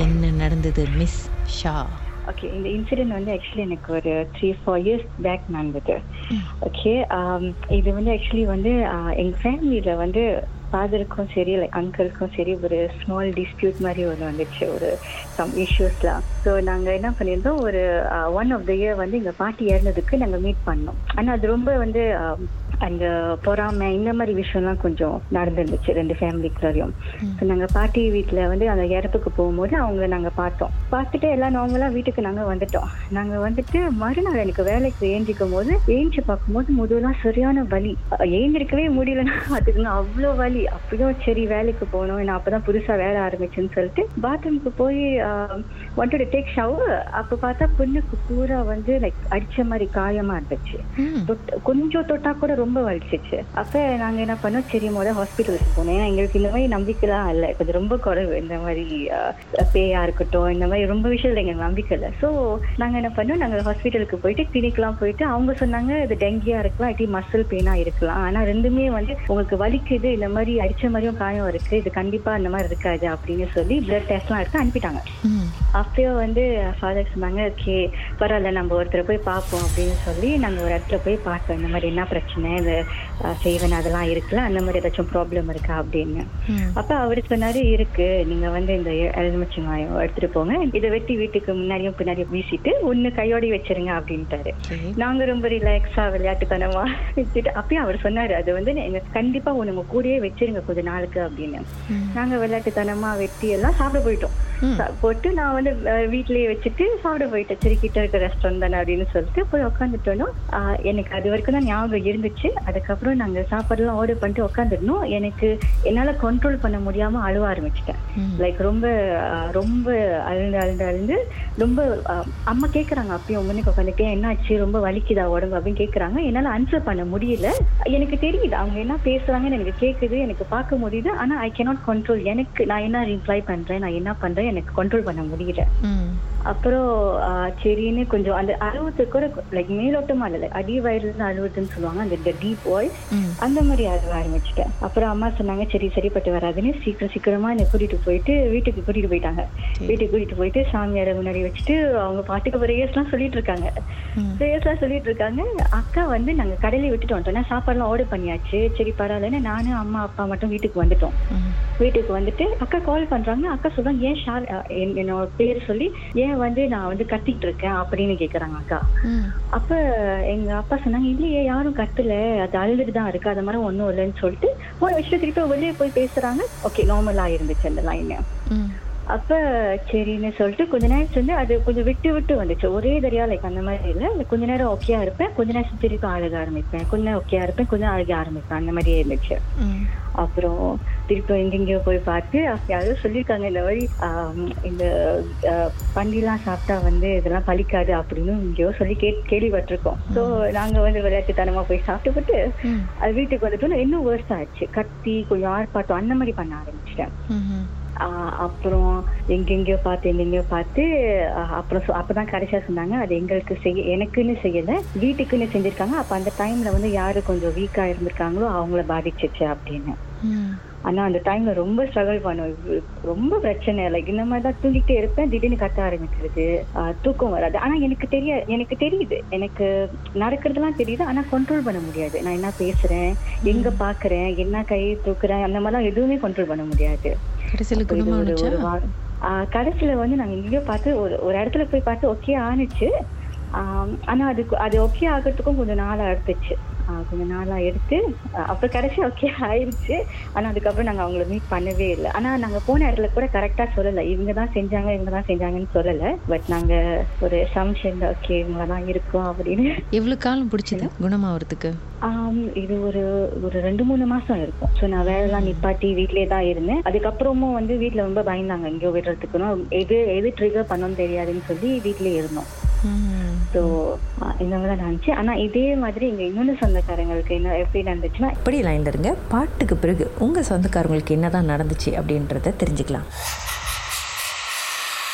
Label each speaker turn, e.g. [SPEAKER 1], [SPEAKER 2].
[SPEAKER 1] என்ன நடந்தது miss Shah
[SPEAKER 2] okay இந்த இன்சிடென்ட் வந்து ஆக்சுவலி எனக்கு ஒரு த்ரீ ஃபோர் இயர்ஸ் பேக் நடந்தது. ஓகே um, இது வந்து ஆக்சுவலி வந்து எங்கள் எங்க ஃபேமிலியில வந்து ஃபாதருக்கும் சரி லைக் அங்கிளுக்கும் சரி ஒரு ஸ்மால் டிஸ்பியூட் மாதிரி ஒன்று வந்துச்சு ஒரு சம் இஷ்யூஸ்லாம் ஸோ நாங்கள் என்ன பண்ணியிருந்தோம் ஒரு ஒன் ஆஃப் த இயர் வந்து எங்கள் பாட்டி இறந்ததுக்கு நாங்கள் மீட் பண்ணோம். ஆனால் அது ரொம்ப வந்து um, அந்த பொறாமை இந்த மாதிரி விஷயம்லாம் கொஞ்சம் நடந்துருந்துச்சு ரெண்டு ஃபேமிலிக்குள்ளாரையும் ஸோ நாங்கள் பாட்டி வீட்டில் வந்து அந்த இடத்துக்கு போகும்போது அவங்கள நாங்கள் பார்த்தோம். பார்த்துட்டு எல்லாம் நார்மலாக வீட்டுக்கு நாங்கள் வந்துட்டோம். நாங்கள் வந்துட்டு மறுநாள் எனக்கு வேலைக்கு ஏந்திக்கும் போது ஏஞ்சி பார்க்கும்போது முதலாம் சரியான வலி. அஹ் ஏந்திருக்கவே முடியலன்னா பார்த்துக்கோங்க அவ்வளோ வலி. அப்படியும் சரி வேலைக்கு போகணும். நான் அப்பதான் புதுசாக வேலை ஆரம்பிச்சேன்னு சொல்லிட்டு பாத்ரூமுக்கு போய் wanted to டேக் ஷவர் அப்போ பார்த்தா பொண்ணுக்கு பூரா வந்து லைக் அடிச்ச மாதிரி காயமா இருந்துச்சு. கொஞ்சம் தொட்டா கூட ரொம்ப வலிச்சிச்சு. அப்ப நாங்க என்ன பண்ணோம்? சரி முதல்ல ஹாஸ்பிட்டலுக்கு போனோம். ஏன்னா எங்களுக்கு இந்த மாதிரி நம்பிக்கைலாம் இல்லை. கொஞ்சம் ரொம்ப குறைவு. இந்த மாதிரி பேயா இருக்கட்டும் இந்த மாதிரி ரொம்ப விஷயத்துல எங்களுக்கு நம்பிக்கை இல்லை. ஸோ நாங்க என்ன பண்ணோம்? நாங்க ஹாஸ்பிட்டலுக்கு போயிட்டு கிளினிக்லாம் போயிட்டு அவங்க சொன்னாங்க இது டெங்கியா இருக்கலாம் இல்லாட்டி மசில் பெயினா இருக்கலாம். ஆனா ரெண்டுமே வந்து உங்களுக்கு வலிக்குது இந்த மாதிரி அடிச்ச மாதிரியும் காயம் இருக்கு இது கண்டிப்பா இந்த மாதிரி இருக்காது அப்படின்னு சொல்லி பிளட் டெஸ்ட்லாம் எடுத்து அனுப்பிட்டாங்க. அப்பயோ வந்து ஃபாதர் சொன்னாங்க ஓகே பரவாயில்ல நம்ம ஒருத்தரை போய் பார்ப்போம் அப்படின்னு சொல்லி நாங்கள் ஒரு இடத்துல போய் பார்த்தோம். இந்த மாதிரி என்ன பிரச்சனை? இந்த அஹ், செய்வன் அதெல்லாம் இருக்குல்ல? அந்த மாதிரி ஏதாச்சும் ப்ராப்ளம் இருக்கா அப்படின்னு. அப்ப அவரு சொன்னாரு இருக்கு. நீங்க வந்து இந்த எலுமிச்சங்காயம் எடுத்துட்டு போங்க. இதை வெட்டி வீட்டுக்கு முன்னாடியும் பின்னாடியும் வீசிட்டு ஒண்ணு கையோடி வச்சிருங்க அப்படின்ட்டாரு. நாங்க ரொம்ப ரிலாக்ஸா விளையாட்டுத்தனமா வச்சுட்டு அப்பயும் அவர் சொன்னாரு அது வந்து கண்டிப்பா உங்க கூடயே வச்சிருங்க கொஞ்ச நாளுக்கு அப்படின்னு. நாங்க விளையாட்டுத்தனமா வெட்டி எல்லாம் சாப்பிட போயிட்டோம். போட்டு நான் வந்து வீட்லயே வச்சுட்டு சாப்பிட போயிட்டேன். சரி கிட்ட இருக்க ரெஸ்டாரண்ட் தானே அப்படின்னு சொல்லிட்டு போய் உட்காந்துட்டோம் எனக்கு அது வரைக்கும் தான் ஞாபகம் இருந்துச்சு. அதுக்கப்புறம் நாங்க சாப்பாடுலாம் ஆர்டர் பண்ணிட்டு உட்காந்துருந்தோம் எனக்கு என்னால கண்ட்ரோல் பண்ண முடியாம அழுவ ஆரம்பிச்சிட்டேன். லைக் ரொம்ப ரொம்ப அழுந்து அழுந்து அழுந்து ரொம்ப அம்மா கேக்குறாங்க அப்பயும் முன்னுக்கு உட்காந்துட்டு என்னாச்சு? ரொம்ப வலிக்குதா உடம்பு? அப்படின்னு கேக்குறாங்க. என்னால ஆன்சர் பண்ண முடியல. எனக்கு தெரியுது அவங்க என்ன பேசுறாங்கன்னு எனக்கு கேக்குது எனக்கு பார்க்க முடியுது. ஆனா ஐ cannot கண்ட்ரோல் எனக்கு நான் என்ன ரிப்ளை பண்றேன்? நான் என்ன பண்றேன்? எனக்கு கண்ட்ரோல் பண்ண முடியல. அப்புறம் சரின்னு கொஞ்சம் அந்த அழுவத்து கூட லைக் மேலோட்டமா இல்லை அடி வயிறுல அழுவுதுன்னு சொல்லுவாங்க அந்த டீப் வாய்ஸ் அந்த மாதிரி அழுவ ஆரம்பிச்சிட்டேன். அப்புறம் அம்மா சொன்னாங்க சரி சரிப்பட்டு வராதுன்னு சீக்கிரம் சீக்கிரமா என்னை கூட்டிட்டு போயிட்டு வீட்டுக்கு கூட்டிட்டு போயிட்டாங்க. வீட்டுக்கு கூட்டிட்டு போயிட்டு சாமியாரை முன்னாடி வச்சுட்டு அவங்க பாட்டுக்கு பிரேயர்ஸ் எல்லாம் சொல்லிட்டு இருக்காங்க. பிரேயர்ஸ் எல்லாம் சொல்லிட்டு இருக்காங்க. அக்கா வந்து நாங்க கடையில விட்டுட்டு வந்துட்டோம் சாப்பாடுலாம் ஆர்டர் பண்ணியாச்சு சரி பரவாயில்லன்னு நானும் அம்மா அப்பா மட்டும் வீட்டுக்கு வந்துட்டோம். வீட்டுக்கு வந்துட்டு அக்கா கால் பண்றாங்க. அக்கா சொல்றாங்க ஏன் ஷார் என்னோட பேர் சொல்லி ஏன் வந்து நான் வந்து கத்திட்டு இருக்கேன் அப்படின்னு கேக்குறாங்க அக்கா. அப்ப எங்க அப்பா சொன்னாங்க இல்லையே யாரும் கத்தல. அது அழுதுட்டு தான் இருக்கு. அது மாதிரி ஒண்ணும் இல்லைன்னு சொல்லிட்டு போன விஷயம் திருப்பி வெளியே போய் பேசுறாங்க. ஓகே நார்மலா இருந்துச்சு அந்த லைன் அப்ப சரின்னு சொல்லிட்டு கொஞ்ச நேரம் வந்து அது கொஞ்சம் விட்டு விட்டு வந்துச்சு. ஒரே தரியா லைக் அந்த மாதிரி இல்ல. இல்ல கொஞ்ச நேரம் ஓகேயா இருப்பேன். கொஞ்ச நேரம் திருப்பி அழுக ஆரம்பிப்பேன். கொஞ்ச நேரம் ஓகேயா இருப்பேன். கொஞ்சம் அழுக ஆரம்பிப்பேன். அந்த மாதிரியே இருந்துச்சு. அப்புறம் திருப்பி எங்கெங்கயோ போய் பார்த்து யாரோ சொல்லியிருக்காங்க இந்த மாதிரி இந்த பண்டிலாம் சாப்பிட்டா வந்து இதெல்லாம் பலிக்காது அப்படின்னு எங்கேயோ சொல்லி கே கேள்விப்பட்டிருக்கோம். ஸோ நாங்க வந்து விளையாட்டுத்தனமா போய் சாப்பிட்டுவிட்டு அது வீட்டுக்கு வந்துட்டோம் இன்னும் வேர்ஸ் ஆச்சு. கத்தி கொஞ்சம் ஆர்ப்பாட்டம் அந்த மாதிரி பண்ண ஆரம்பிச்சிட்டேன். அப்புறம் எங்கெங்கயோ பார்த்து எங்கெங்கயோ பார்த்து அப்புறம் அப்பதான் கடைசியா சொன்னாங்க அது எங்களுக்கு செய்ய எனக்குன்னு செய்யல வீட்டுக்குன்னு செஞ்சிருக்காங்க. அப்ப அந்த டைம்ல வந்து யாரு கொஞ்சம் வீக்கா இருந்திருக்காங்களோ அவங்கள பாதிச்சிச்சு அப்படின்னு. ஆனா அந்த டைம்ல ரொம்ப ஸ்ட்ரகிள் பண்ணுவேன் ரொம்ப பிரச்சனை. லைக் இந்த மாதிரி தான் தூங்கிட்டே இருப்பேன். திடீர்னு கத்த ஆரம்பிக்கிறது. தூக்கம் வராது. ஆனா எனக்கு தெரிய எனக்கு தெரியுது. எனக்கு நடக்கிறதுலாம் தெரியுது. ஆனா கண்ட்ரோல் பண்ண முடியாது. நான் என்ன பேசுறேன்? எங்க பாக்குறேன்? என்ன கை தூக்குறேன்? அந்த மாதிரிலாம் எதுவுமே கண்ட்ரோல் பண்ண முடியாது.
[SPEAKER 1] கடைசியில்
[SPEAKER 2] வந்து நாங்க எங்கேயோ பார்த்து ஒரு ஒரு இடத்துல போய் பார்த்து ஓகே ஆனுச்சு. ஆனா அதுக்கு அது ஓகே ஆகிறதுக்கும் கொஞ்சம் நாள் எடுத்துச்சு கொஞ்சம் நாளா எடுத்து அப்புறம் கடைசி ஓகே ஆயிருச்சு. ஆனா அதுக்கப்புறம் நாங்க அவங்கள மீட் பண்ணவே இல்லை. ஆனா நாங்க போன இடத்துல கூட கரெக்டா சொல்லல. இவங்க தான் செஞ்சாங்க இவங்க தான் செஞ்சாங்கன்னு சொல்லல. பட் நாங்க ஒரு சம்ஷன் ஓகே இவங்க தான் இருக்கோம் அப்படின்னு.
[SPEAKER 1] எவ்வளவு காலம் பிடிச்சது குணமாவறதுக்கு?
[SPEAKER 2] ஆம், இது ஒரு ஒரு ரெண்டு மூணு மாசம் இருக்கும். ஸோ நான் வேலைலாம் நிப்பாட்டி வீட்லயே தான் இருந்தேன். அதுக்கப்புறமும் வந்து வீட்ல ரொம்ப பயந்தாங்க. எங்கேயோ விடுறதுக்குன்னு. எது எது ட்ரிகர் பண்ணணும்னு தெரியாதுன்னு சொல்லி வீட்லயே இருந்தோம். ஸோ இந்த மாதிரி தான் நடந்துச்சு ஆனால் இதே மாதிரி இங்கே இன்னொன்று சொந்தக்காரங்களுக்கு என்ன எப்படி நடந்துச்சுன்னா
[SPEAKER 3] இப்படி லைனில் இருங்க. பாட்டுக்கு பிறகு உங்கள் சொந்தக்காரங்களுக்கு என்னதான் நடந்துச்சு அப்படின்றத தெரிஞ்சுக்கலாம்.